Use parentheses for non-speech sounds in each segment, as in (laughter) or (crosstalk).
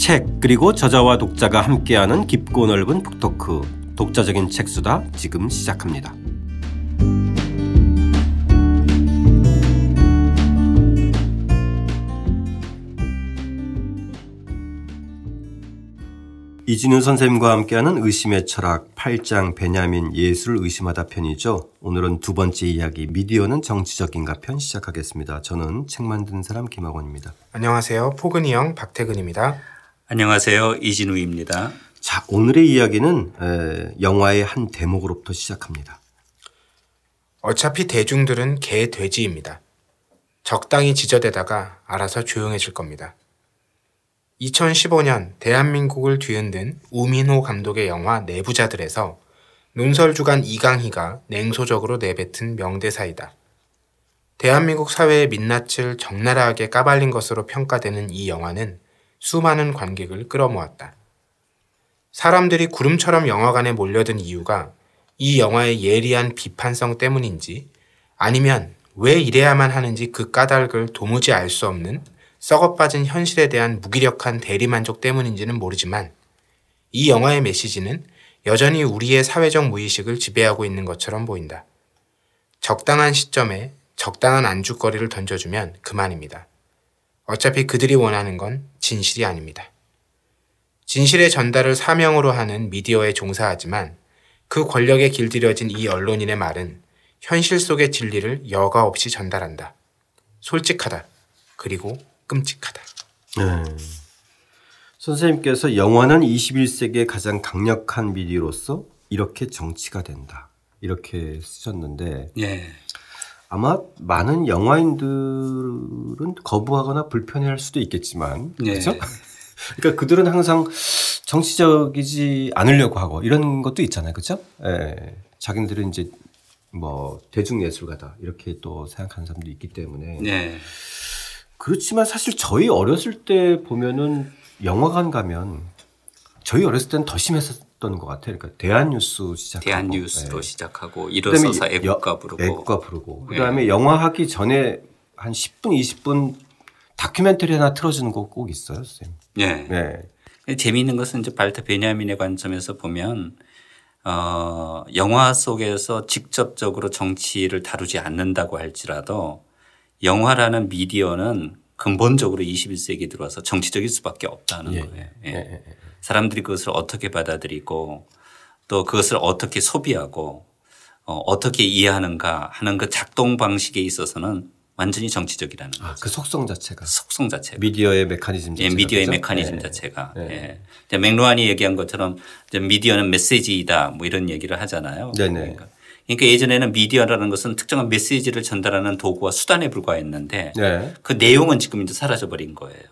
책 그리고 저자와 독자가 함께하는 깊고 넓은 북토크 독자적인 책수다 지금 시작합니다. 이진우 선생님과 함께하는 의심의 철학 8장 베냐민 예술을 의심하다 편이죠. 오늘은 두 번째 이야기 미디어는 정치적인가 편 시작하겠습니다. 저는 책 만드는 사람 김학원입니다. 안녕하세요. 포근이 형 박태근입니다. 안녕하세요. 이진우입니다. 자, 오늘의 이야기는 에, 영화의 한 대목으로부터 시작합니다. 어차피 대중들은 개 돼지입니다. 적당히 지저대다가 알아서 조용해질 겁니다. 2015년 대한민국을 뒤흔든 우민호 감독의 영화 내부자들에서 논설주간 이강희가 냉소적으로 내뱉은 명대사이다. 대한민국 사회의 민낯을 적나라하게 까발린 것으로 평가되는 이 영화는 수많은 관객을 끌어모았다. 사람들이 구름처럼 영화관에 몰려든 이유가 이 영화의 예리한 비판성 때문인지 아니면 왜 이래야만 하는지 그 까닭을 도무지 알 수 없는 썩어 빠진 현실에 대한 무기력한 대리만족 때문인지는 모르지만 이 영화의 메시지는 여전히 우리의 사회적 무의식을 지배하고 있는 것처럼 보인다. 적당한 시점에 적당한 안주거리를 던져주면 그만입니다. 어차피 그들이 원하는 건 진실이 아닙니다. 진실의 전달을 사명으로 하는 미디어에 종사하지만 그 권력에 길들여진 이 언론인의 말은 현실 속의 진리를 여과 없이 전달한다. 솔직하다. 그리고 끔찍하다. 네. 선생님께서 영화는 21세기의 가장 강력한 미디어로서 이렇게 정치가 된다. 이렇게 쓰셨는데 예. 아마 많은 영화인들은 거부하거나 불편해할 수도 있겠지만 예. 그렇죠? (laughs) 그러니까 그들은 항상 정치적이지 않으려고 하고 이런 것도 있잖아요, 그렇죠? 예. 자기들은 이제 뭐 대중 예술가다 이렇게 또 생각하는 사람도 있기 때문에 예. 그렇지만 사실 저희 어렸을 때 보면은 영화관 가면 저희 어렸을 때는 더 심했었 던 것 같아요. 그러니까 대한뉴스 시작하고 대한뉴스로 네. 시작하고 일어서서 애국가 부르고 애국가 부르고 그다음에 네. 영화 하기 전에 한 10분 20분 다큐멘터리 하나 틀어주는 거 꼭 있어요, 선생님. 네. 네. 재미있는 것은 이제 발트 베냐민의 관점에서 보면 어, 영화 속에서 직접적으로 정치를 다루지 않는다고 할지라도 영화라는 미디어는 근본적으로 21세기 들어와서 정치적일 수밖에 없다는 예. 거예요. 예. 예. 예. 사람들이 그것을 어떻게 받아들이고 또 그것을 어떻게 소비하고 어, 어떻게 이해하는가 하는 그 작동 방식에 있어서는 완전히 정치적이라는 아, 거죠. 그 속성 자체가. 속성 자체가. 미디어의 메커니즘 자체가. 예, 미디어의 그렇죠? 메커니즘 네. 자체가. 네. 예. 맥루안이 얘기한 것처럼 미디어는 메시지이다 뭐 이런 얘기를 하잖아요. 네네. 그러니까 그러니까 예전에는 미디어라는 것은 특정한 메시지를 전달하는 도구와 수단에 불과했는데 네. 그 내용은 지금 이제 사라져 버린 거예요.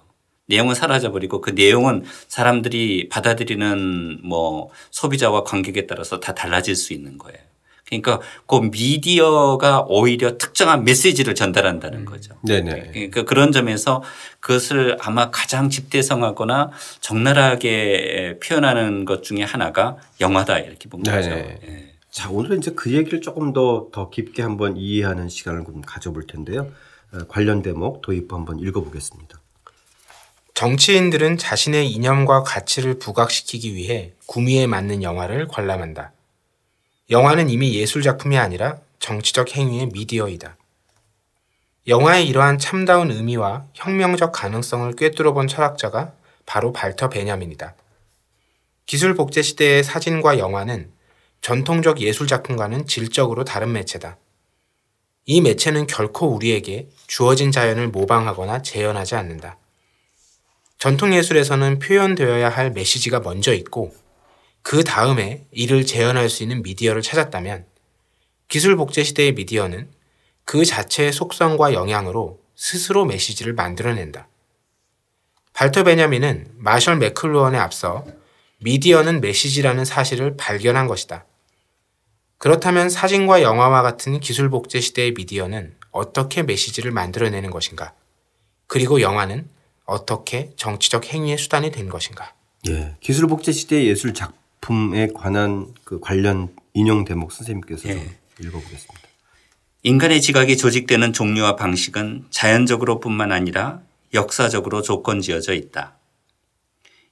내용은 사라져 버리고 그 내용은 사람들이 받아들이는 뭐 소비자와 관객에 따라서 다 달라질 수 있는 거예요. 그러니까 그 미디어가 오히려 특정한 메시지를 전달한다는 거죠. 네네. 그러니까 그런 점에서 그것을 아마 가장 집대성하거나 적나라하게 표현하는 것 중에 하나가 영화다 이렇게 본 거죠. 네. 자, 오늘은 이제 그 얘기를 조금 더, 더 깊게 한번 이해하는 시간을 좀 가져볼 텐데요. 어, 관련 대목 도입부 한번 읽어보겠습니다. 정치인들은 자신의 이념과 가치를 부각시키기 위해 구미에 맞는 영화를 관람한다. 영화는 이미 예술작품이 아니라 정치적 행위의 미디어이다. 영화의 이러한 참다운 의미와 혁명적 가능성을 꿰뚫어 본 철학자가 바로 발터 베냐민이다. 기술 복제 시대의 사진과 영화는 전통적 예술 작품과는 질적으로 다른 매체다. 이 매체는 결코 우리에게 주어진 자연을 모방하거나 재현하지 않는다. 전통 예술에서는 표현되어야 할 메시지가 먼저 있고 그 다음에 이를 재현할 수 있는 미디어를 찾았다면 기술 복제 시대의 미디어는 그 자체의 속성과 영향으로 스스로 메시지를 만들어낸다. 발터 베냐민은 마셜 맥클루언에 앞서 미디어는 메시지라는 사실을 발견한 것이다. 그렇다면 사진과 영화와 같은 기술 복제 시대의 미디어는 어떻게 메시지를 만들어내는 것인가? 그리고 영화는 어떻게 정치적 행위의 수단이 된 것인가? 예. 기술 복제 시대의 예술 작품에 관한 그 관련 인용 대목 선생님께서 예. 읽어보겠습니다. 인간의 지각이 조직되는 종류와 방식은 자연적으로 뿐만 아니라 역사적으로 조건 지어져 있다.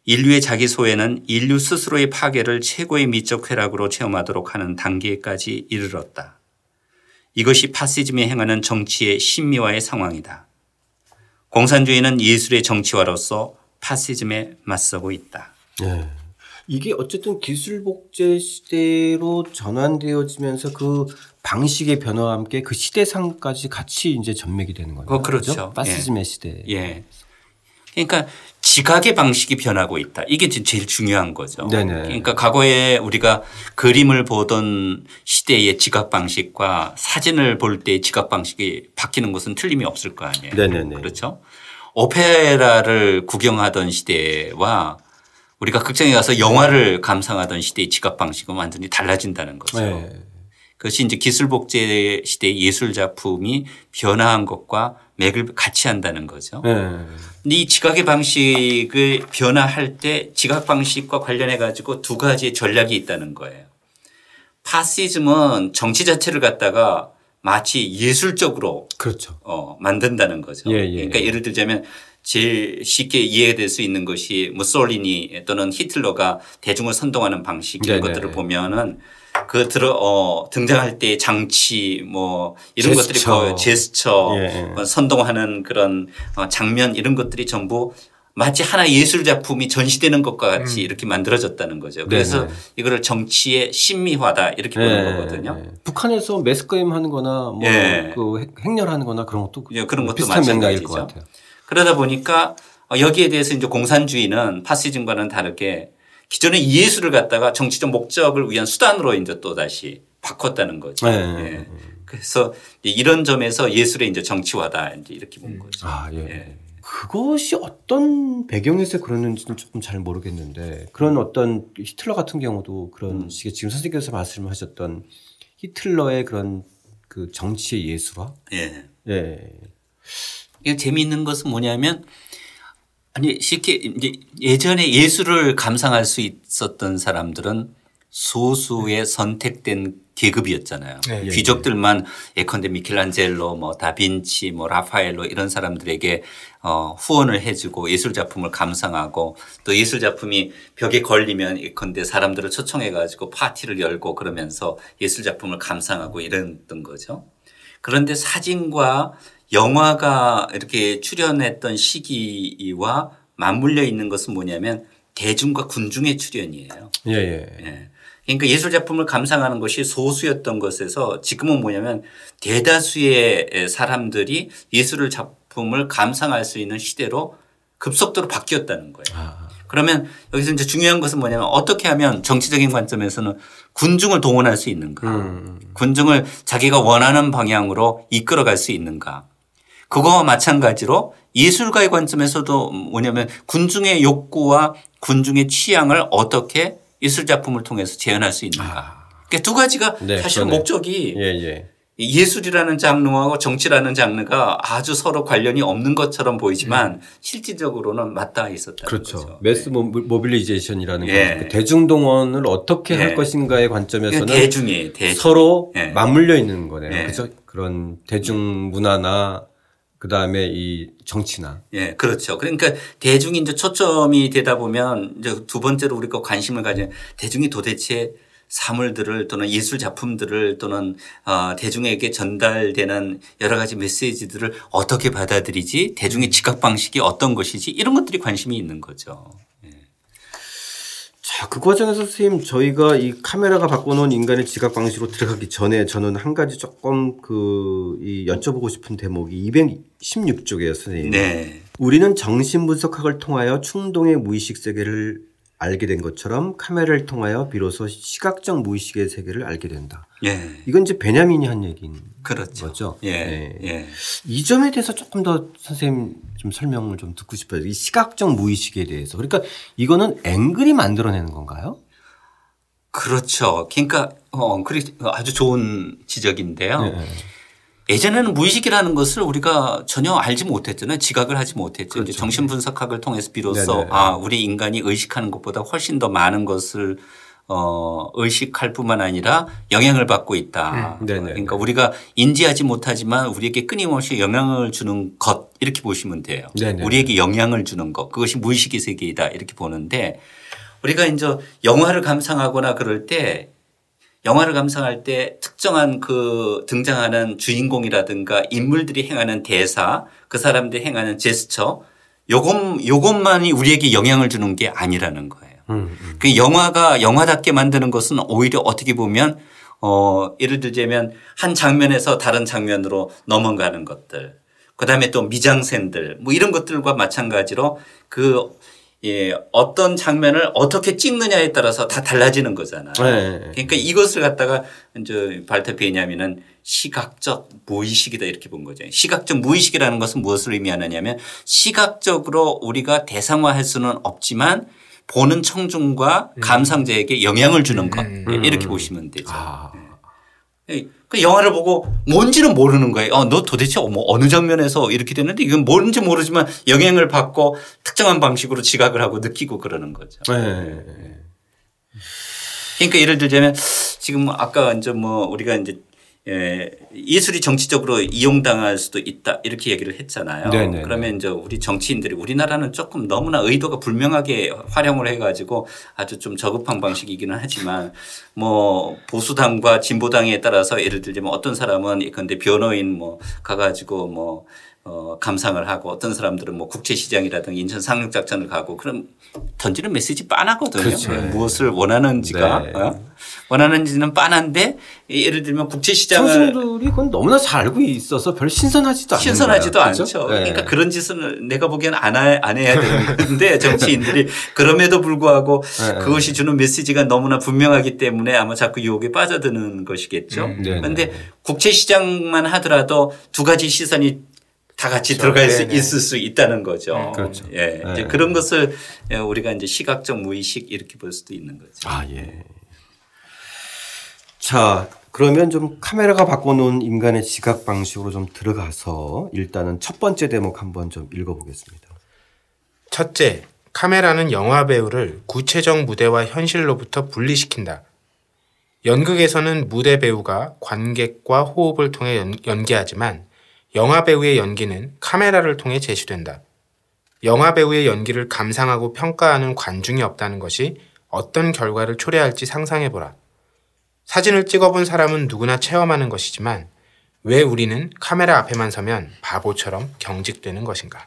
인류의 자기 소외는 인류 스스로의 파괴를 최고의 미적 쾌락으로 체험하도록 하는 단계까지 이르렀다. 이것이 파시즘이 행하는 정치의 신미화의 상황이다. 공산주의는 예술의 정치화로서 파시즘에 맞서고 있다. 네. 이게 어쨌든 기술 복제 시대로 전환되어지면서 그 방식의 변화와 함께 그 시대상까지 같이 이제 전맥이 되는 거죠. 어, 그렇죠. 파시즘의 예. 시대. 예. 그러니까 지각의 방식이 변하고 있다. 이게 제일 중요한 거죠. 네네. 그러니까 과거에 우리가 그림을 보던 시대의 지각 방식과 사진을 볼 때의 지각 방식이 바뀌는 것은 틀림이 없을 거 아니에요. 네네네. 그렇죠. 오페라를 구경하던 시대와 우리가 극장에 가서 영화를 감상하던 시대의 지각 방식은 완전히 달라진다는 거죠. 네. 그것이 이제 기술 복제 시대의 예술 작품이 변화한 것과 맥을 같이 한다는 거죠. 네. 이 지각의 방식을 변화할 때 지각 방식과 관련해 가지고 두 가지 전략이 있다는 거예요. 파시즘은 정치 자체를 갖다가 마치 예술적으로 그렇죠. 어, 만든다는 거죠. 예, 예. 그러니까 예를 들자면 제일 쉽게 이해될 수 있는 것이 무솔리니 또는 히틀러가 대중을 선동하는 방식 이런 네네. 것들을 보면은 그 들어 어 등장할 때 장치 뭐 이런 제스처. 것들이 거의 제스처 예. 뭐 선동하는 그런 어 장면 이런 것들이 전부 마치 하나의 예술 작품이 전시되는 것과 같이 음. 이렇게 만들어졌다는 거죠. 그래서 네네. 이거를 정치의 신미화다 이렇게 보는 네. 거거든요. 북한에서 매스게임 하는 거나 뭐 네. 그 행렬하는 거나 그런 것도 예, 그런 것도 비슷한 맥락일 것 같아요. 그러다 보니까 여기에 대해서 이제 공산주의는 파시즘과는 다르게 기존의 예술을 갖다가 정치적 목적을 위한 수단으로 이제 또 다시 바꿨다는 거죠. 네. 예. 그래서 이런 점에서 예술의 이제 정치화다 이제 이렇게 본 음. 거죠. 아, 예. 예. 그것이 어떤 배경에서 그러는지는 조금 잘 모르겠는데 그런 어떤 히틀러 같은 경우도 그런 음. 식의 지금 선생님께서 말씀하셨던 히틀러의 그런 그 정치의 예술화? 예. 예. 이게 재미있는 것은 뭐냐면 아니 쉽게 이제 예전에 예술을 감상할 수 있었던 사람들은 소수의 선택된 계급이었잖아요. 네, 예, 귀족들만 예 컨대 미켈란젤로 뭐 다빈치 뭐 라파엘로 이런 사람들에게 어 후원을 해주고 예술 작품을 감상하고 또 예술 작품이 벽에 걸리면 예컨대 사람들을 초청해 가지고 파티를 열고 그러면서 예술 작품을 감상하고 이랬던 거죠. 그런데 사진과 영화가 이렇게 출연했던 시기와 맞물려 있는 것은 뭐냐면 대중과 군중의 출연이에요. 예, 예. 예. 그러니까 예술 작품을 감상하는 것이 소수였던 것에서 지금은 뭐냐면 대다수의 사람들이 예술 작품을 감상할 수 있는 시대로 급속도로 바뀌었다는 거예요. 아. 그러면 여기서 이제 중요한 것은 뭐냐면 어떻게 하면 정치적인 관점에서는 군중을 동원할 수 있는가. 음. 군중을 자기가 원하는 방향으로 이끌어갈 수 있는가. 그거와 마찬가지로 예술가의 관점에서도 뭐냐면 군중의 욕구와 군중의 취향을 어떻게 예술 작품을 통해서 재현할 수 있는가. 아. 그러니까 두 가지가 네, 사실 그러네. 목적이 예, 예. 예술이라는 장르하고 정치라는 장르가 아주 서로 관련이 없는 것처럼 보이지만 음. 실질적으로는 맞닿아 있었다. 그렇죠. 거죠. mass 네. mobilization이라는 예. 그 대중동원을 어떻게 예. 할 것인가의 관점에서는 대중이 대중. 서로 예. 맞물려 있는 거네요. 예. 그래서 그런 대중 문화나 그 다음에 이 정치나. 예, 그렇죠. 그러니까 대중이 이제 초점이 되다 보면 이제 두 번째로 우리가 관심을 가진 대중이 도대체 사물들을 또는 예술 작품들을 또는 어, 대중에게 전달되는 여러 가지 메시지들을 어떻게 받아들이지 대중의 지각 방식이 어떤 것이지 이런 것들이 관심이 있는 거죠. 자, 그 과정에서 선생님 저희가 이 카메라가 바꿔놓은 인간의 지각 방식으로 들어가기 전에 저는 한 가지 조금 그이 여쭤보고 싶은 대목이 216쪽이에요, 선생님. 네. 우리는 정신 분석학을 통하여 충동의 무의식 세계를 알게 된 것처럼 카메라를 통하여 비로소 시각적 무의식의 세계를 알게 된다. 예. 이건 이제 베냐민이 한 얘기인 그렇죠. 거죠. 예. 예. 예. 이 점에 대해서 조금 더 선생님 좀 설명을 좀 듣고 싶어요. 이 시각적 무의식에 대해서. 그러니까 이거는 앵글이 만들어내는 건가요? 그렇죠. 그러니까 어, 아주 좋은 지적인데요. 네. 예전에는 무의식이라는 것을 우리가 전혀 알지 못했잖아요. 지각을 하지 못했죠. 그렇죠. 정신 분석학을 통해서 비로소 네네. 아, 우리 인간이 의식하는 것보다 훨씬 더 많은 것을 어, 의식할 뿐만 아니라 영향을 받고 있다. 음. 그러니까 우리가 인지하지 못하지만 우리에게 끊임없이 영향을 주는 것 이렇게 보시면 돼요. 네네. 우리에게 영향을 주는 것 그것이 무의식의 세계이다 이렇게 보는데 우리가 이제 영화를 감상하거나 그럴 때 영화를 감상할 때 특정한 그 등장하는 주인공이라든가 인물들이 행하는 대사 그 사람들이 행하는 제스처 요것, 요것만이 우리에게 영향을 주는 게 아니라는 거예요. 음, 음. 그 영화가 영화답게 만드는 것은 오히려 어떻게 보면 어, 예를 들자면 한 장면에서 다른 장면으로 넘어가는 것들 그 다음에 또 미장센들 뭐 이런 것들과 마찬가지로 그 예, 어떤 장면을 어떻게 찍느냐에 따라서 다 달라지는 거잖아요. 네. 그러니까 이것을 갖다가 이제 발터 베냐민은 시각적 무의식이다 이렇게 본 거죠. 시각적 무의식이라는 것은 무엇을 의미하느냐면 시각적으로 우리가 대상화할 수는 없지만 보는 청중과 음. 감상자에게 영향을 주는 것 음. 음. 이렇게 보시면 되죠. 아. 영화를 보고 뭔지는 모르는 거예요. 어, 너 도대체 뭐 어느 장면에서 이렇게 됐는데 이건 뭔지 모르지만 영향을 받고 특정한 방식으로 지각을 하고 느끼고 그러는 거죠. 네. 그러니까 예를 들자면 지금 아까 이제 뭐 우리가 이제 예, 예술이 정치적으로 이용당할 수도 있다 이렇게 얘기를 했잖아요. 네네. 네, 그러면 네. 이제 우리 정치인들이 우리나라는 조금 너무나 의도가 불명하게 활용을 해가지고 아주 좀 저급한 방식이기는 하지만 뭐 보수당과 진보당에 따라서 예를 들자면 어떤 사람은 근데 변호인 뭐 가가지고 뭐 어, 감상을 하고 어떤 사람들은 뭐 국제시장이라든가 인천 상륙작전을 가고 그럼 던지는 메시지 빤하거든요. 그렇죠. 네. 무엇을 원하는지가 네. 어? 원하는지는 빤한데 예를 들면 국제시장을 선수들이 그건 너무나 잘 알고 있어서 별 신선하지도 않아요. 신선하지도 않죠. 그렇죠? 네. 그러니까 그런 짓은 내가 보기에는 안, 안 해야 되는데 (laughs) 정치인들이 그럼에도 불구하고 네, 네. 그것이 주는 메시지가 너무나 분명하기 때문에 아마 자꾸 유혹에 빠져드는 것이겠죠. 음, 그런데 국제시장만 하더라도 두 가지 시선이 다 같이 그렇죠. 들어갈. 수 있을 수 있다는 거죠. 네. 그렇죠. 예. 네. 이제 그런 것을 우리가 이제 시각적 무의식 이렇게 볼 수도 있는 거죠. 아, 예. 자, 그러면 좀 카메라가 바꿔놓은 인간의 지각 방식으로 좀 들어가서 일단은 첫 번째 대목 한번 좀 읽어보겠습니다. 첫째, 카메라는 영화 배우를 구체적 무대와 현실로부터 분리시킨다. 연극에서는 무대 배우가 관객과 호흡을 통해 연, 기하지만 영화 배우의 연기는 카메라를 통해 제시된다. 영화 배우의 연기를 감상하고 평가하는 관중이 없다는 것이 어떤 결과를 초래할지 상상해보라. 사진을 찍어본 사람은 누구나 체험하는 것이지만 왜 우리는 카메라 앞에만 서면 바보처럼 경직되는 것인가?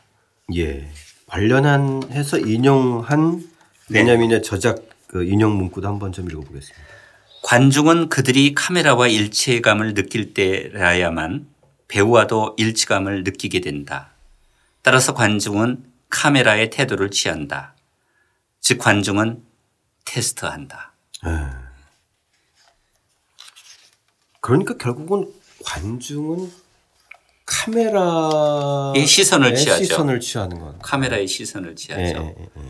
예. 관련한 해서 인용한 네. 베냐민의 저작 그 인용 문구도 한번 좀 읽어보겠습니다. 관중은 그들이 카메라와 일체감을 느낄 때라야만 배우와도 일치감을 느끼게 된다. 따라서 관중은 카메라의 태도를 취한다. 즉 관중은 테스트한다. 에. 네. 그러니까 결국은 관중은 카메라의 시선을 취하죠. 시선을 취하는 건. 카메라의 시선을 취하죠. 예, 예, 예.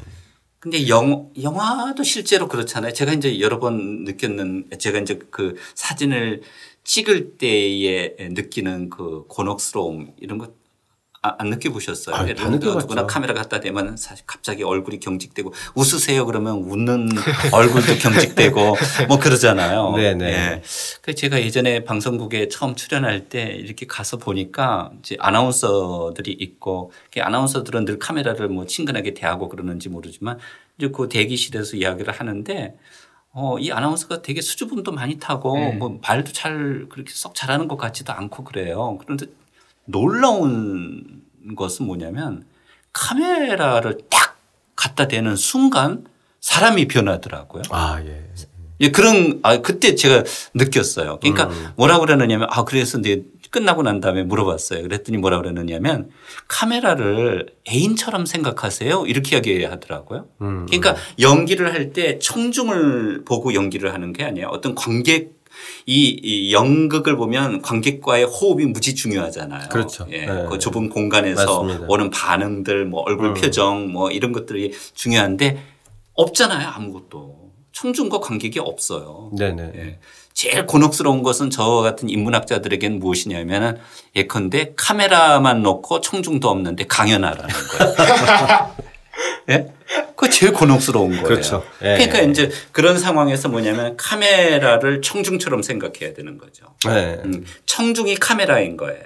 근데 영, 영화도 실제로 그렇잖아요. 제가 이제 여러 번 느꼈는, 제가 이제 그 사진을 찍을 때에 느끼는 그 곤혹스러움 이런 것 아, 안 느껴보셨어요? 아, 다 누구나 카메라 갖다 대면 사실 갑자기 얼굴이 경직되고 웃으세요 그러면 웃는 (laughs) 얼굴도 경직되고 뭐 그러잖아요. 네네. 예. 그 제가 예전에 방송국에 처음 출연할 때 이렇게 가서 보니까 이제 아나운서들이 있고 그 아나운서들은 늘 카메라를 뭐 친근하게 대하고 그러는지 모르지만 이제 그 대기실에서 이야기를 하는데 어, 이 아나운서가 되게 수줍음도 많이 타고 네. 뭐 말도 잘 그렇게 썩 잘하는 것 같지도 않고 그래요. 그런데 놀라운 것은 뭐냐면 카메라를 딱 갖다 대는 순간 사람이 변하더라고요. 아, 예. 예, 그런, 아, 그때 제가 느꼈어요. 그러니까 음. 뭐라 그러느냐면, 아, 그래서 이제 끝나고 난 다음에 물어봤어요. 그랬더니 뭐라 그러느냐면 카메라를 애인처럼 생각하세요. 이렇게 이야기하더라고요. 음. 그러니까 연기를 할 때 청중을 보고 연기를 하는 게 아니에요. 어떤 관객 이, 이 연극을 보면 관객과의 호흡이 무지 중요하잖아요. 그렇죠. 예. 네. 그 좁은 공간에서 맞습니다. 오는 반응들, 뭐 얼굴 음. 표정, 뭐 이런 것들이 중요한데 없잖아요. 아무것도. 청중과 관객이 없어요. 네네. 예. 제일 곤혹스러운 것은 저 같은 인문학자들에게는 무엇이냐면 예컨대 카메라만 놓고 청중도 없는데 강연하라는 거예요. (laughs) 예? 그 제일 곤혹스러운 거예요. 그렇죠. 예. 그러니까 이제 그런 상황에서 뭐냐면 카메라를 청중처럼 생각해야 되는 거죠. 예. 음, 청중이 카메라인 거예요.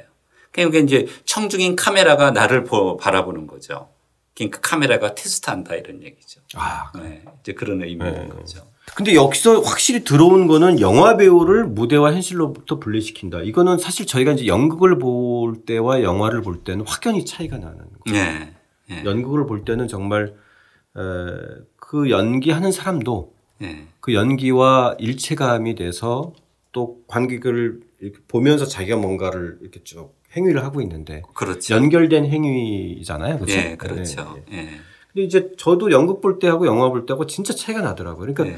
그러니까 이제 청중인 카메라가 나를 바라보는 거죠. 그러니까 카메라가 테스트한다 이런 얘기죠. 아, 네. 이제 그런 의미인 네. 거죠. 근데 여기서 확실히 들어온 거는 영화 배우를 무대와 현실로부터 분리시킨다. 이거는 사실 저희가 이제 연극을 볼 때와 영화를 볼 때는 확연히 차이가 나는 거죠. 네. 네. 연극을 볼 때는 정말 에, 그 연기하는 사람도 네. 그 연기와 일체감이 돼서 또 관객을 이렇게 보면서 자기가 뭔가를 이렇게 쭉 행위를 하고 있는데 그렇죠. 연결된 행위잖아요. 그렇죠? 네, 그렇죠. 네, 네. 근데 이제 저도 연극 볼 때하고 영화 볼 때하고 진짜 차이가 나더라고요. 그러니까 네.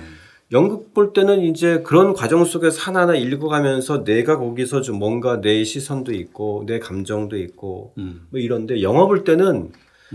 연극 볼 때는 이제 그런 과정 속에서 하나하나 읽어가면서 내가 거기서 좀 뭔가 내 시선도 있고 내 감정도 있고 음. 뭐 이런데 영화 볼 때는 음.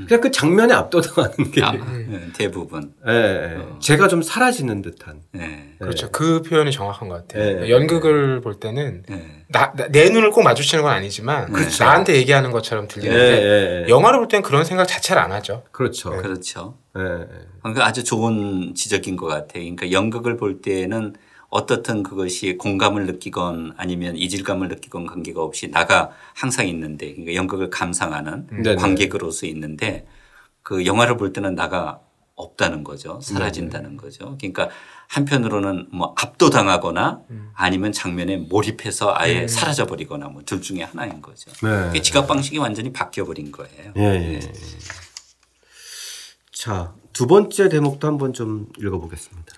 그냥 그 장면에 압도당하는 게 아, (laughs) 네, 대부분. 예, 네, 어. 제가 좀 사라지는 듯한. 네. 그렇죠. 그 표현이 정확한 것 같아요. 네. 연극을 볼 때는 나, 내 눈을 꼭 마주치는 건 아니지만 그렇죠. 나한테 얘기하는 것처럼 들리는데 영화를 볼 때는 그런 생각 자체를 안 하죠. 그렇죠. 그렇죠. 그러니까 아주 좋은 지적인 것 같아요. 그러니까 연극을 볼 때는 어떻든 그것이 공감을 느끼건 아니면 이질감을 느끼건 관계가 없이 나가 항상 있는데 그러니까 연극을 감상하는 네네. 관객으로서 있는데 그 영화를 볼 때는 나가 없다는 거죠. 사라진다는 네네. 거죠. 그러니까 한편으로는 뭐 압도당하거나 음. 아니면 장면에 몰입해서 아예 음. 사라져 버리거나 뭐 둘 중에 하나인 거죠. 네. 지각 방식이 완전히 바뀌어 버린 거예요. 예, 예. 네. 자, 두 번째 대목도 한번 좀 읽어 보겠습니다.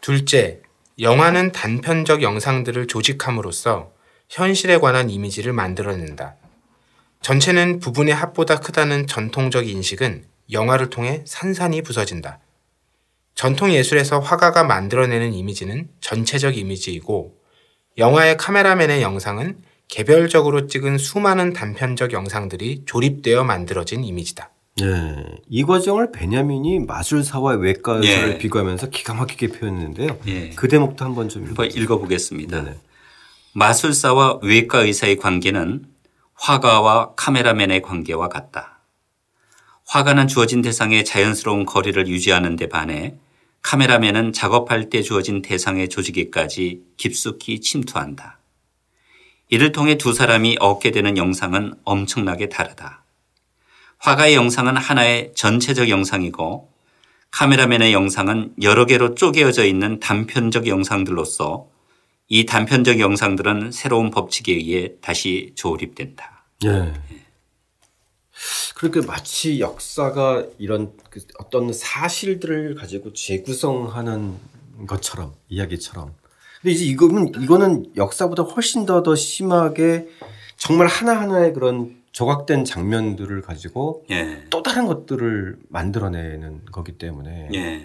둘째, 영화는 단편적 영상들을 조직함으로써 현실에 관한 이미지를 만들어낸다. 전체는 부분의 합보다 크다는 전통적 인식은 영화를 통해 산산이 부서진다. 전통 예술에서 화가가 만들어내는 이미지는 전체적 이미지이고 영화의 카메라맨의 영상은 개별적으로 찍은 수많은 단편적 영상들이 조립되어 만들어진 이미지다. 네. 이 과정을 베냐민이 마술사와 외과 의사를 예. 비교하면서 기가 막히게 표현했는데요. 예. 그 대목도 한번 좀 읽어 읽어보겠습니다. 네네. 마술사와 외과 의사의 관계는 화가와 카메라맨의 관계와 같다. 화가는 주어진 대상의 자연스러운 거리를 유지하는 데 반해 카메라맨은 작업할 때 주어진 대상의 조직에까지 깊숙이 침투한다. 이를 통해 두 사람이 얻게 되는 영상은 엄청나게 다르다. 화가의 영상은 하나의 전체적 영상이고 카메라맨의 영상은 여러 개로 쪼개어져 있는 단편적 영상들로서 이 단편적 영상들은 새로운 법칙에 의해 다시 조립된다. 예. 그렇게 마치 역사가 이런 그 어떤 사실들을 가지고 재구성하는 것처럼 이야기처럼. 근데 이제 이거는 이거는 역사보다 훨씬 더 더 심하게 정말 하나 하나의 그런 조각된 장면들을 가지고 예. 또 다른 것들을 만들어내는 거기 때문에 예.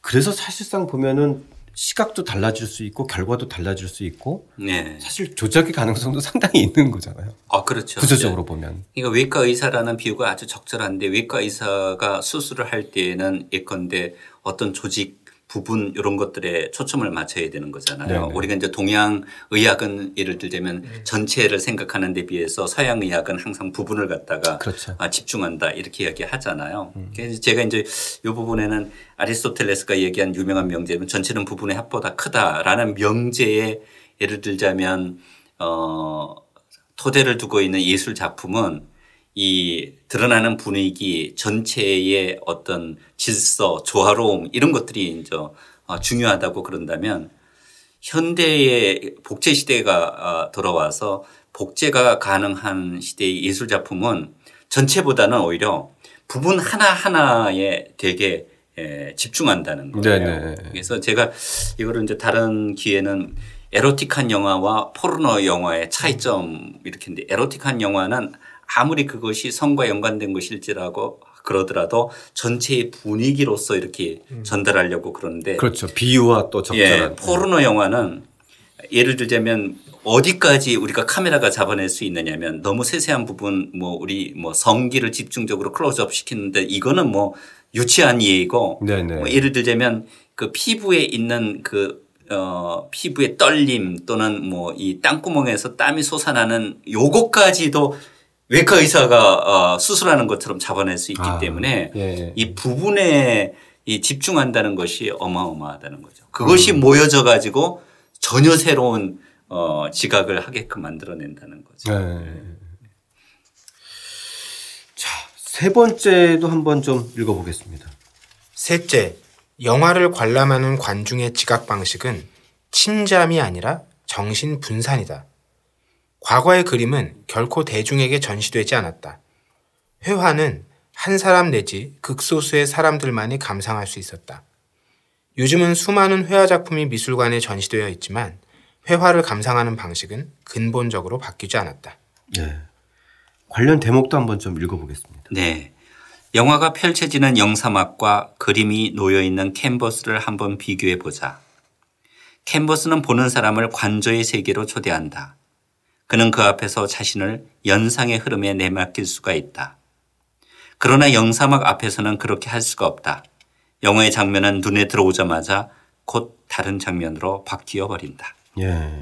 그래서 사실상 보면은 시각도 달라질 수 있고 결과도 달라질 수 있고 예. 사실 조작의 가능성도 상당히 있는 거잖아요. 아 그렇죠. 구조적으로 네. 보면. 그러니까 외과 의사라는 비유가 아주 적절한데 외과 의사가 수술을 할 때는 예컨대 어떤 조직 부분 이런 것들에 초점을 맞춰야 되는 거잖아요. 네네. 우리가 이제 동양 의학은 예를 들자면 음. 전체를 생각하는 데 비해서 서양 의학은 항상 부분을 갖다가 그렇죠. 아, 집중한다 이렇게 이야기하잖아요. 음. 그래서 제가 이제 이 부분에는 아리스토텔레스가 얘기한 유명한 명제는 전체는 부분의 합보다 크다라는 명제에 예를 들자면 어 토대를 두고 있는 예술 작품은 이 드러나는 분위기 전체의 어떤 질서, 조화로움 이런 것들이 이제 어, 중요하다고 그런다면 현대의 복제 시대가 어, 돌아와서 복제가 가능한 시대의 예술 작품은 전체보다는 오히려 부분 하나하나에 되게 집중한다는 거예요. 네네. 그래서 제가 이거를 이제 다른 기회는 에로틱한 영화와 포르노 영화의 차이점 이렇게 했는데 에로틱한 영화는 아무리 그것이 성과 연관된 것일지라고 그러더라도 전체의 분위기로서 이렇게 음. 전달하려고 그러는데 그렇죠. 비유와 또 적절한 예, 포르노 영화는 예를 들자면 어디까지 우리가 카메라가 잡아낼 수 있느냐면 너무 세세한 부분 뭐 우리 뭐 성기를 집중적으로 클로즈업 시키는데 이거는 뭐 유치한 예이고 뭐 예를 들자면 그 피부에 있는 그 어, 피부의 떨림 또는 뭐 이 땅구멍에서 땀이 솟아나는 요거까지도 외과 의사가 어, 수술하는 것처럼 잡아낼 수 있기 아, 때문에 예. 이 부분에 이 집중한다는 것이 어마어마하다는 거죠. 그것이 음. 모여져 가지고 전혀 새로운 어, 지각을 하게끔 만들어낸다는 거죠. 네. 자, 세 번째도 한번 좀 읽어보겠습니다. 셋째, 영화를 관람하는 관중의 지각 방식은 침잠이 아니라 정신 분산이다. 과거의 그림은 결코 대중에게 전시되지 않았다. 회화는 한 사람 내지 극소수의 사람들만이 감상할 수 있었다. 요즘은 수많은 회화 작품이 미술관에 전시되어 있지만 회화를 감상하는 방식은 근본적으로 바뀌지 않았다. 네. 관련 대목도 한번 좀 읽어보겠습니다. 네. 영화가 펼쳐지는 영사막과 그림이 놓여 있는 캔버스를 한번 비교해 보자. 캔버스는 보는 사람을 관조의 세계로 초대한다. 그는 그 앞에서 자신을 연상의 흐름에 내맡길 수가 있다. 그러나 영사막 앞에서는 그렇게 할 수가 없다. 영화의 장면은 눈에 들어오자마자 곧 다른 장면으로 바뀌어 버린다. 예.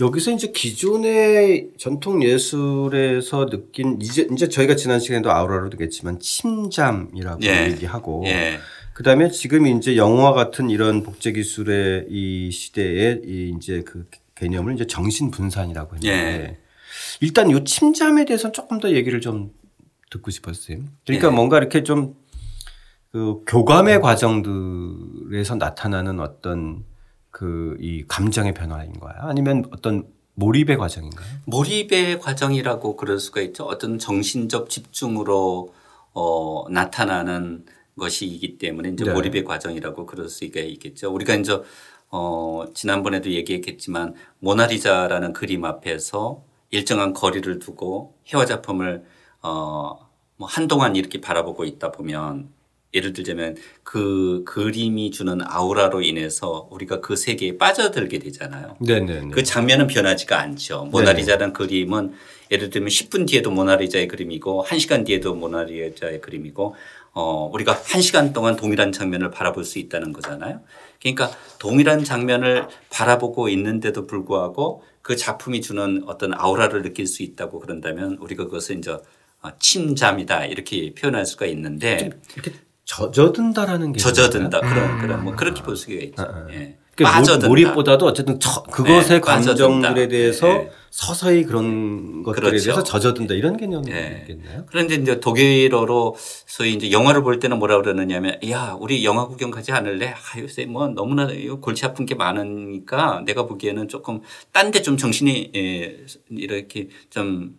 여기서 이제 기존의 전통 예술에서 느낀 이제 이제 저희가 지난 시간에도 아우라로 되겠지만 침잠이라고 예. 얘기하고 예. 그다음에 지금 이제 영화 같은 이런 복제 기술의 이 시대에 이 이제 그 개념을 이제 정신 분산이라고 했는데 예. 일단 요 침잠에 대해서 조금 더 얘기를 좀 듣고 싶었어요. 그러니까 예. 뭔가 이렇게 좀 그 교감의 과정들에서 나타나는 어떤 그 이 감정의 변화인 거야? 아니면 어떤 몰입의 과정인가요? 몰입의 과정이라고 그럴 수가 있죠. 어떤 정신적 집중으로 어, 나타나는 것이기 때문에 이제 네. 몰입의 과정이라고 그럴 수가 있겠죠. 우리가 이제 어, 지난번에도 얘기했겠지만 모나리자라는 그림 앞에서 일정한 거리를 두고 회화 작품을 어, 뭐 한동안 이렇게 바라보고 있다 보면 예를 들자면 그 그림이 주는 아우라로 인해서 우리가 그 세계에 빠져들게 되잖아요. 네네네. 그 장면은 변하지가 않죠. 모나리자라는 그림은 예를 들면 10분 뒤에도 모나리자의 그림이고 1시간 뒤에도 모나리자의 그림이고 어 우리가 1시간 동안 동일한 장면을 바라볼 수 있다는 거잖아요. 그러니까 동일한 장면을 바라보고 있는데도 불구하고 그 작품이 주는 어떤 아우라를 느낄 수 있다고 그런다면 우리가 그것을 이제 어, 침잠이다 이렇게 표현할 수가 있는데 젖어든다라는 게 젖어든다 그런 그런 뭐 그렇게 볼 수가 있죠. 아, 아. 예. 그러니까 빠져든다. 몰입보다도 어쨌든 저, 그것의 네, 감정들에 대해서 네. 서서히 그런 것들에 그렇죠. 대해서 젖어든다 이런 개념이겠네요. 네. 그런데 이제 독일어로 소위 이제 영화를 볼 때는 뭐라 그러느냐면 야 우리 영화 구경 가지 않을래? 아 요새 뭐 너무나 골치 아픈 게 많으니까 내가 보기에는 조금 딴 데 좀 정신이 예, 이렇게 좀뭐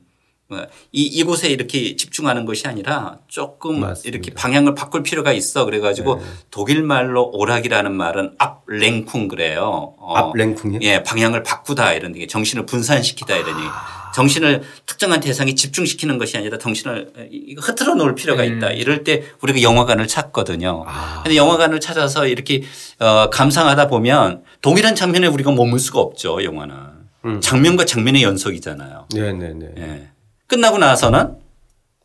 이, 이곳에 이렇게 집중하는 것이 아니라 조금 맞습니다. 이렇게 방향을 바꿀 필요가 있어. 그래가지고 네. 독일 말로 오락이라는 말은 앞랭쿵 그래요. 어. 앞랭쿵이요? 예, 방향을 바꾸다 이런 게 정신을 분산시키다 이러니 아. 정신을 특정한 대상에 집중시키는 것이 아니라 정신을 흐트러 놓을 필요가 있다. 음. 이럴 때 우리가 영화관을 찾거든요. 아. 근데 영화관을 찾아서 이렇게 어, 감상하다 보면 동일한 장면에 우리가 머물 수가 없죠. 영화는. 음. 장면과 장면의 연속이잖아요. 네네네. 네, 네. 예. 끝나고 나서는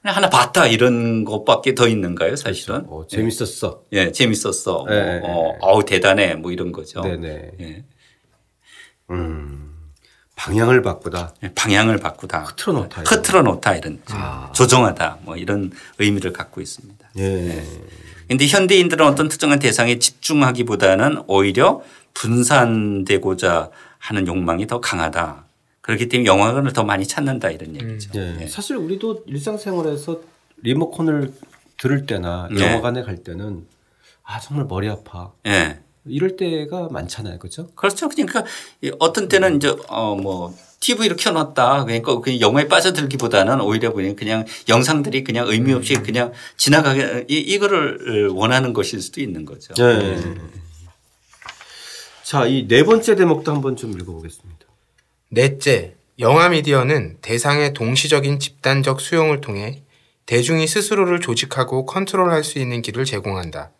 그냥 하나 봤다 이런 것밖에 더 있는가요, 사실은? 그렇죠. 어, 재밌었어. 예, 재밌었어. 뭐, 네, 어, 어우 대단해, 뭐 이런 거죠. 네네. 예. 음, 방향을 바꾸다. 예, 방향을 바꾸다. 흐트러 놓다. 흐트러 놓다 이런 아. 조정하다 뭐 이런 의미를 갖고 있습니다. 예. 그런데 예. 현대인들은 어떤 특정한 대상에 집중하기보다는 오히려 분산되고자 하는 욕망이 더 강하다. 그렇기 때문에 영화관을 더 많이 찾는다 이런 음. 얘기죠. 음. 네. 사실 우리도 일상생활에서 리모컨을 들을 때나 네. 영화관에 갈 때는 아 정말 머리 아파. 네. 이럴 때가 많잖아요, 그렇죠? 그렇죠. 그러니까 어떤 때는 이제 어뭐 TV를 켜놨다. 그러니까 그냥 영화에 빠져들기보다는 오히려 그냥 그냥 영상들이 그냥 의미 없이 음. 그냥 지나가게 이, 이거를 원하는 것일 수도 있는 거죠. 네. 네. 자, 이 네 번째 대목도 한번 좀 읽어보겠습니다. 넷째, 영화 미디어는 대상의 동시적인 집단적 수용을 통해 대중이 스스로를 조직하고 컨트롤할 수 있는 길을 제공한다.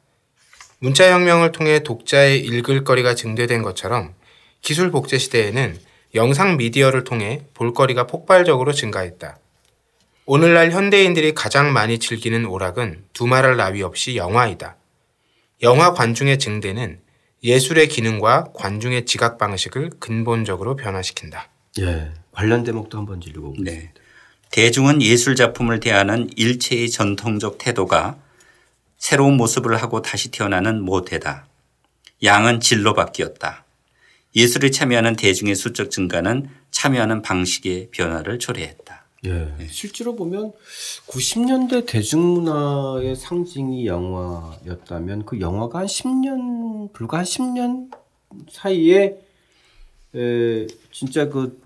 문자혁명을 통해 독자의 읽을 거리가 증대된 것처럼 기술 복제 시대에는 영상 미디어를 통해 볼거리가 폭발적으로 증가했다. 오늘날 현대인들이 가장 많이 즐기는 오락은 두말할 나위 없이 영화이다. 영화 관중의 증대는 예술의 기능과 관중의 지각 방식을 근본적으로 변화시킨다. 예. 관련 대목도 한번 읽어보겠습니다. 네. 대중은 예술 작품을 대하는 일체의 전통적 태도가 새로운 모습을 하고 다시 태어나는 모태다. 양은 질로 바뀌었다. 예술에 참여하는 대중의 수적 증가는 참여하는 방식의 변화를 초래했다. 예. 네. 실제로 보면 90년대 대중문화의 상징이 영화였다면 그 영화가 한 10년 불과 한 10년 사이에 에, 진짜 그,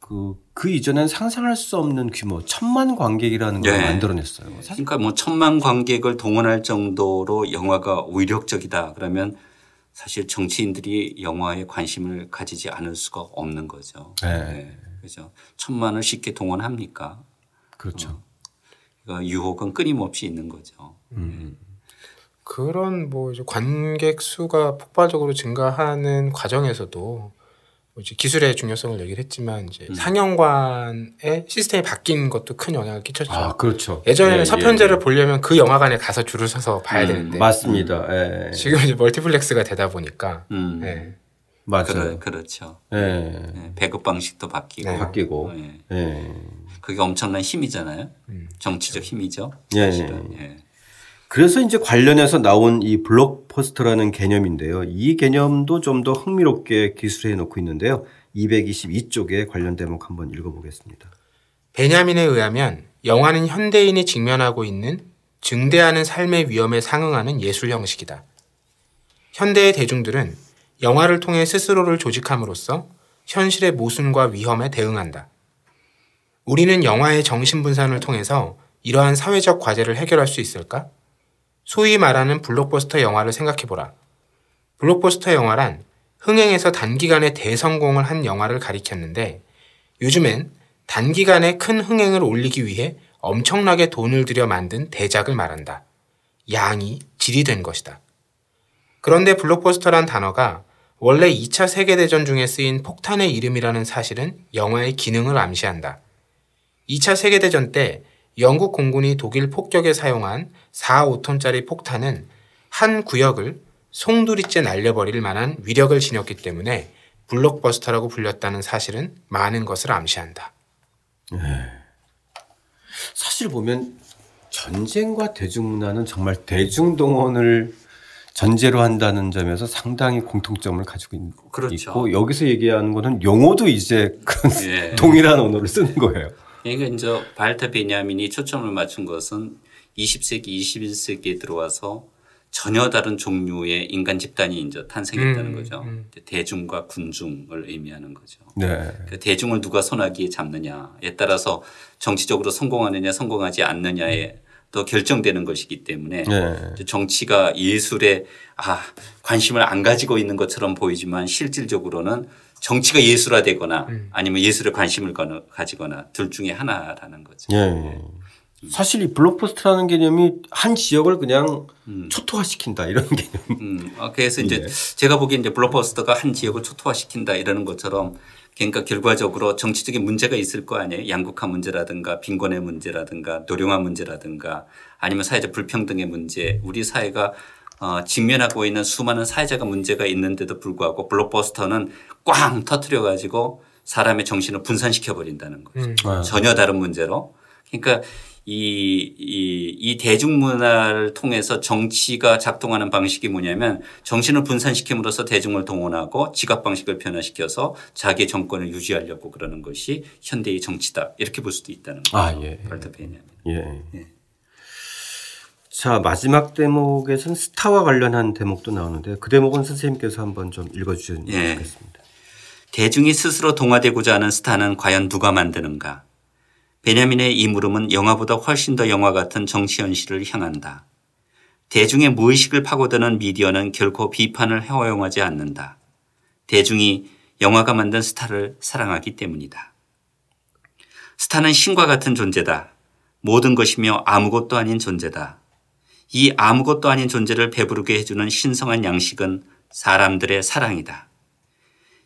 그, 그 이전엔 상상할 수 없는 규모, 천만 관객이라는 걸 네. 만들어냈어요. 그러니까 뭐 천만 관객을 동원할 정도로 영화가 위력적이다 그러면 사실 정치인들이 영화에 관심을 가지지 않을 수가 없는 거죠. 네. 네. 그죠. 천만을 쉽게 동원합니까? 그렇죠. 어. 그러니까 유혹은 끊임없이 있는 거죠. 음. 그런 뭐 이제 관객 수가 폭발적으로 증가하는 과정에서도 뭐 이제 기술의 중요성을 얘기를 했지만 이제 음. 상영관의 시스템이 바뀐 것도 큰 영향을 끼쳤죠. 아, 그렇죠. 예전에는 예, 서편제를 예, 예. 보려면 그 영화관에 가서 줄을 서서 봐야 음, 되는데. 맞습니다. 예, 예. 지금 이제 멀티플렉스가 되다 보니까. 음. 예. 맞아요. 그러, 그렇죠. 예. 배급 방식도 바뀌고. 네. 바뀌고. 예. 그게 엄청난 힘이잖아요. 음. 정치적 힘이죠. 예. 예. 그래서 이제 관련해서 나온 이 블록포스터라는 개념인데요. 이 개념도 좀 더 흥미롭게 기술해 놓고 있는데요. 222쪽에 관련 대목 한번 읽어보겠습니다. 베냐민에 의하면 영화는 현대인이 직면하고 있는 증대하는 삶의 위험에 상응하는 예술 형식이다. 현대의 대중들은 영화를 통해 스스로를 조직함으로써 현실의 모순과 위험에 대응한다. 우리는 영화의 정신분산을 통해서 이러한 사회적 과제를 해결할 수 있을까? 소위 말하는 블록버스터 영화를 생각해보라. 블록버스터 영화란 흥행에서 단기간에 대성공을 한 영화를 가리켰는데 요즘엔 단기간에 큰 흥행을 올리기 위해 엄청나게 돈을 들여 만든 대작을 말한다. 양이 질이 된 것이다. 그런데 블록버스터란 단어가 원래 2차 세계대전 중에 쓰인 폭탄의 이름이라는 사실은 영화의 기능을 암시한다. 2차 세계대전 때 영국 공군이 독일 폭격에 사용한 4, 5톤짜리 폭탄은 한 구역을 송두리째 날려버릴 만한 위력을 지녔기 때문에 블록버스터라고 불렸다는 사실은 많은 것을 암시한다. 네. 사실 보면 전쟁과 대중문화는 정말 대중동원을 전제로 한다는 점에서 상당히 공통점을 가지고 있, 그렇죠. 고 여기서 얘기하는 거는 용어도 이제 그 예. (laughs) 동일한 언어를 쓰는 거예요. 그러니까 이제 발타 베냐민이 초점을 맞춘 것은 20세기, 21세기에 들어와서 전혀 다른 종류의 인간 집단이 이제 탄생했다는 음, 거죠. 음. 대중과 군중을 의미하는 거죠. 네. 그 대중을 누가 손아귀에 잡느냐에 따라서 정치적으로 성공하느냐 성공하지 않느냐에 또 결정되는 것이기 때문에 네. 정치가 예술에 아 관심을 안 가지고 있는 것처럼 보이지만 실질적으로는 정치가 예술화되거나 음. 아니면 예술에 관심을 가지거나 둘 중에 하나라는 거죠. 예. 네. 사실 이 블록포스트라는 개념이 한 지역을 그냥 음. 초토화시킨다 이런 개념. 음. 아, 그래서 이제 네. 제가 보기엔 이제 블록포스터가 한 지역을 초토화시킨다 이러는 것처럼 그러니까 결과적으로 정치적인 문제가 있을 거 아니에요. 양극화 문제라든가 빈곤의 문제라든가 노령화 문제라든가 아니면 사회적 불평등의 문제 우리 사회가 어, 직면하고 있는 수많은 사회적 문제가 있는데도 불구하고 블록버스터는 꽝 터트려 가지고 사람의 정신을 분산시켜 버린다는 거죠. 음. 네. 전혀 다른 문제로. 그러니까 이, 이, 이 대중문화를 통해서 정치가 작동하는 방식이 뭐냐면 정신을 분산시킴으로써 대중을 동원하고 지각 방식을 변화시켜서 자기의 정권을 유지하려고 그러는 것이 현대의 정치다. 이렇게 볼 수도 있다는 거죠. 아, 예. 발터페냐면. 예. 예. 자, 마지막 대목에서는 스타와 관련한 대목도 나오는데 그 대목은 선생님께서 한번 좀 읽어 주시면 예. 좋겠습니다. 대중이 스스로 동화되고자 하는 스타는 과연 누가 만드는가? 베냐민의 이 물음은 영화보다 훨씬 더 영화 같은 정치 현실을 향한다. 대중의 무의식을 파고드는 미디어는 결코 비판을 허용하지 않는다. 대중이 영화가 만든 스타를 사랑하기 때문이다. 스타는 신과 같은 존재다. 모든 것이며 아무것도 아닌 존재다. 이 아무것도 아닌 존재를 배부르게 해주는 신성한 양식은 사람들의 사랑이다.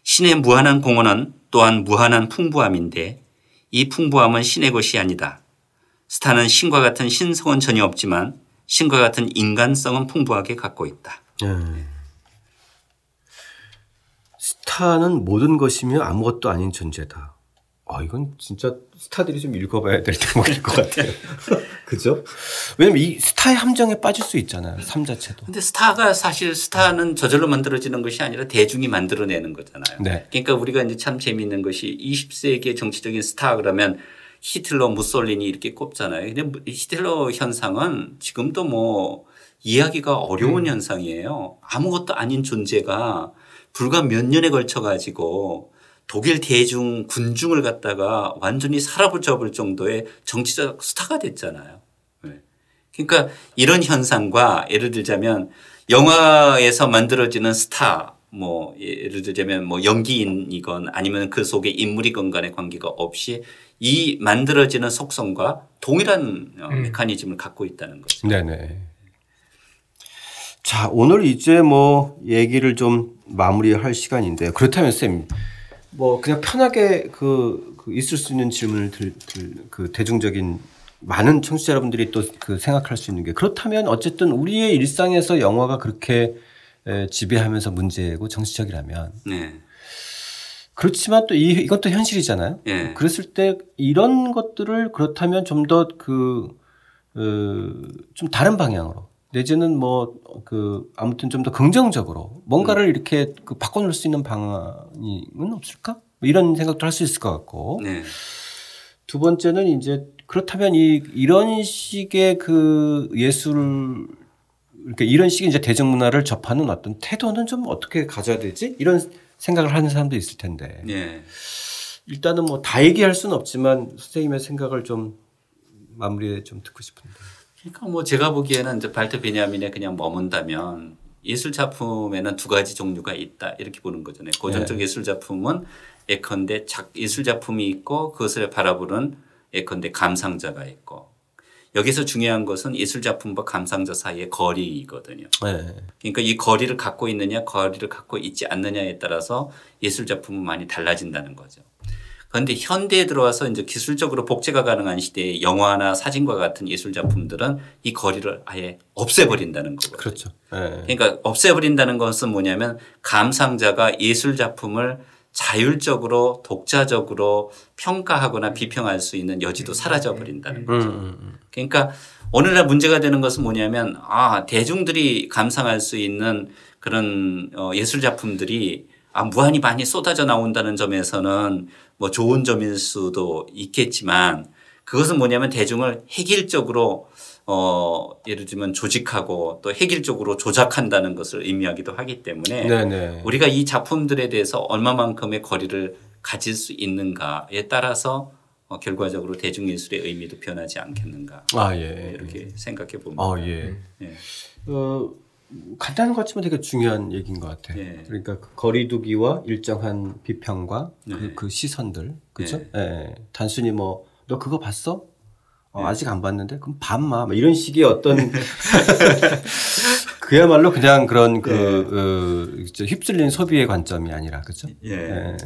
신의 무한한 공헌은 또한 무한한 풍부함인데 이 풍부함은 신의 것이 아니다. 스타는 신과 같은 신성은 전혀 없지만 신과 같은 인간성은 풍부하게 갖고 있다. 네. 스타는 모든 것이며 아무것도 아닌 존재다. 아, 이건 진짜 스타들이 좀 읽어봐야 될 대목일 것 같아요. (laughs) (laughs) 그죠? 왜냐면 이 스타의 함정에 빠질 수 있잖아요. 삶 자체도. 근데 스타가 사실 스타는 저절로 만들어지는 것이 아니라 대중이 만들어내는 거잖아요. 네. 그러니까 우리가 이제 참 재미있는 것이 20세기의 정치적인 스타 그러면 히틀러, 무솔리니 이렇게 꼽잖아요. 근데 히틀러 현상은 지금도 뭐 이야기가 어려운 음. 현상이에요. 아무것도 아닌 존재가 불과 몇 년에 걸쳐 가지고 독일 대중 군중을 갖다가 완전히 사라붙잡을 정도의 정치적 스타가 됐잖아요. 네. 그러니까 이런 현상과 예를 들자면 영화에서 만들어지는 스타 뭐 예를 들자면 뭐 연기인이건 아니면 그 속에 인물이건 간의 관계가 없이 이 만들어지는 속성과 동일한 어, 음. 메커니즘을 갖고 있다는 거죠. 네네. 자, 오늘 이제 뭐 얘기를 좀 마무리할 시간인데 그렇다면 쌤 뭐 그냥 편하게 그, 그 있을 수 있는 질문을 들, 들, 그 대중적인 많은 청취자 여러분들이 또 그 생각할 수 있는 게 그렇다면 어쨌든 우리의 일상에서 영화가 그렇게 에, 지배하면서 문제고 정치적이라면 네. 그렇지만 또 이, 이것도 현실이잖아요. 네. 그랬을 때 이런 것들을 그렇다면 좀 더 그, 어, 좀 다른 방향으로 내지는 뭐 그 아무튼 좀 더 긍정적으로 뭔가를 음. 이렇게 그 바꿔놓을 수 있는 방안은 없을까? 뭐 이런 생각도 할 수 있을 것 같고. 네. 두 번째는 이제 그렇다면 이 이런 식의 그 예술 이렇게 이런 식의 이제 대중문화를 접하는 어떤 태도는 좀 어떻게 가져야 되지? 이런 생각을 하는 사람도 있을 텐데. 네. 일단은 뭐 다 얘기할 수는 없지만 선생님의 생각을 좀 마무리에 좀 듣고 싶은데. 그러니까 뭐 제가 보기에는 이제 발트 베냐민에 그냥 머문다면 예술 작품에는 두 가지 종류가 있다 이렇게 보는 거잖아요. 고전적 네. 예술 작품은 예컨대 작 예술 작품이 있고 그것을 바라보는 예컨대 감상자가 있고 여기서 중요한 것은 예술 작품과 감상자 사이의 거리이거든요. 네. 그러니까 이 거리를 갖고 있느냐 거리를 갖고 있지 않느냐에 따라서 예술 작품은 많이 달라진다는 거죠. 그런데 현대에 들어와서 이제 기술적으로 복제가 가능한 시대에 영화나 사진과 같은 예술 작품들은 이 거리를 아예 없애버린다는 거거든요. 그렇죠. 네. 그러니까 없애버린다는 것은 뭐냐면 감상자가 예술 작품을 자율적으로 독자적으로 평가하거나 비평할 수 있는 여지도 사라져 버린다는 거죠. 음, 음, 음. 그러니까 오늘날 문제가 되는 것은 뭐냐면 아 대중들이 감상할 수 있는 그런 어 예술 작품들이 아 무한히 많이 쏟아져 나온다는 점에서는 뭐 좋은 점일 수도 있겠지만 그것은 뭐냐면 대중을 획일적으로 어 예를 들면 조직하고 또 획일적으로 조작한다는 것을 의미하기도 하기 때문에 네네. 우리가 이 작품들에 대해서 얼마만큼의 거리를 가질 수 있는가에 따라서 어 결과적으로 대중예술의 의미도 변하지 않겠는가 아, 예. 이렇게 생각해 봅니다. 아, 예. 예. 어, 간단한 것 같지만 되게 중요한 얘기인 것 같아요. 예. 그러니까 그 거리두기와 일정한 비평과 그, 네. 그, 그, 시선들, 그렇죠? 예. 예. 단순히 뭐 너 그거 봤어? 어, 네. 아직 안 봤는데 그럼 밤마 뭐 이런 식의 어떤 (laughs) (laughs) 그야말로 그냥 그런 그, 네. 그 휩쓸린 소비의 관점이 아니라 그렇죠? 예.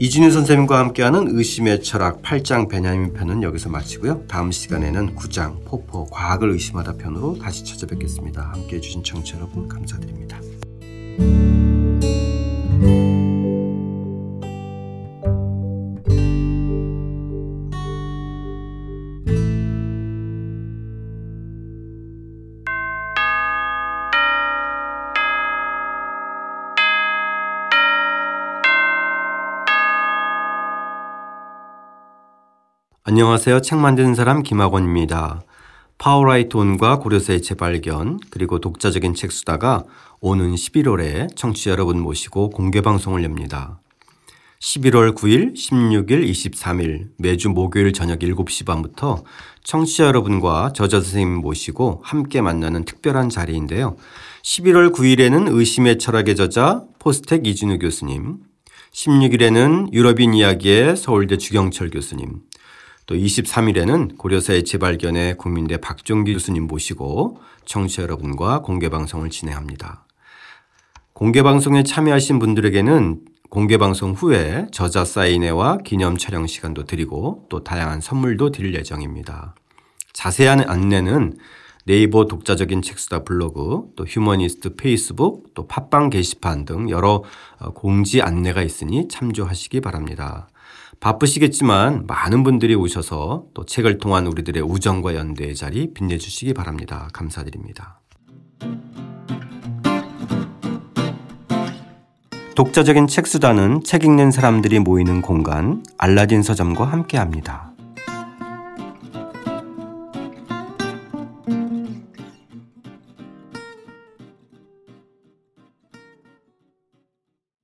예. 이진우 선생님과 함께하는 의심의 철학 8장 베냐민 편은 여기서 마치고요. 다음 시간에는 9장 포포 과학을 의심하다 편으로 다시 찾아뵙겠습니다. 함께해 주신 청취 여러분 감사드립니다. 안녕하세요. 책 만드는 사람 김학원입니다. 파워라이터 온과 고려사의 재발견 그리고 독자적인 책 수다가 오는 11월에 청취자 여러분 모시고 공개 방송을 엽니다. 11월 9일, 16일, 23일 매주 목요일 저녁 7시 반부터 청취자 여러분과 저자 선생님 모시고 함께 만나는 특별한 자리인데요. 11월 9일에는 의심의 철학의 저자 포스텍 이진우 교수님, 16일에는 유럽인 이야기의 서울대 주경철 교수님, 또 23일에는 고려사의 재발견의 국민대 박종기 교수님 모시고 청취자 여러분과 공개 방송을 진행합니다. 공개 방송에 참여하신 분들에게는 공개 방송 후에 저자 사인회와 기념 촬영 시간도 드리고 또 다양한 선물도 드릴 예정입니다. 자세한 안내는 네이버 독자적인 책수다 블로그, 또 휴머니스트 페이스북, 또 팟빵 게시판 등 여러 어, 공지 안내가 있으니 참조하시기 바랍니다. 바쁘시겠지만 많은 분들이 오셔서 또 책을 통한 우리들의 우정과 연대의 자리 빛내주시기 바랍니다. 감사드립니다. 독자적인 책수단은 책 읽는 사람들이 모이는 공간 알라딘 서점과 함께합니다.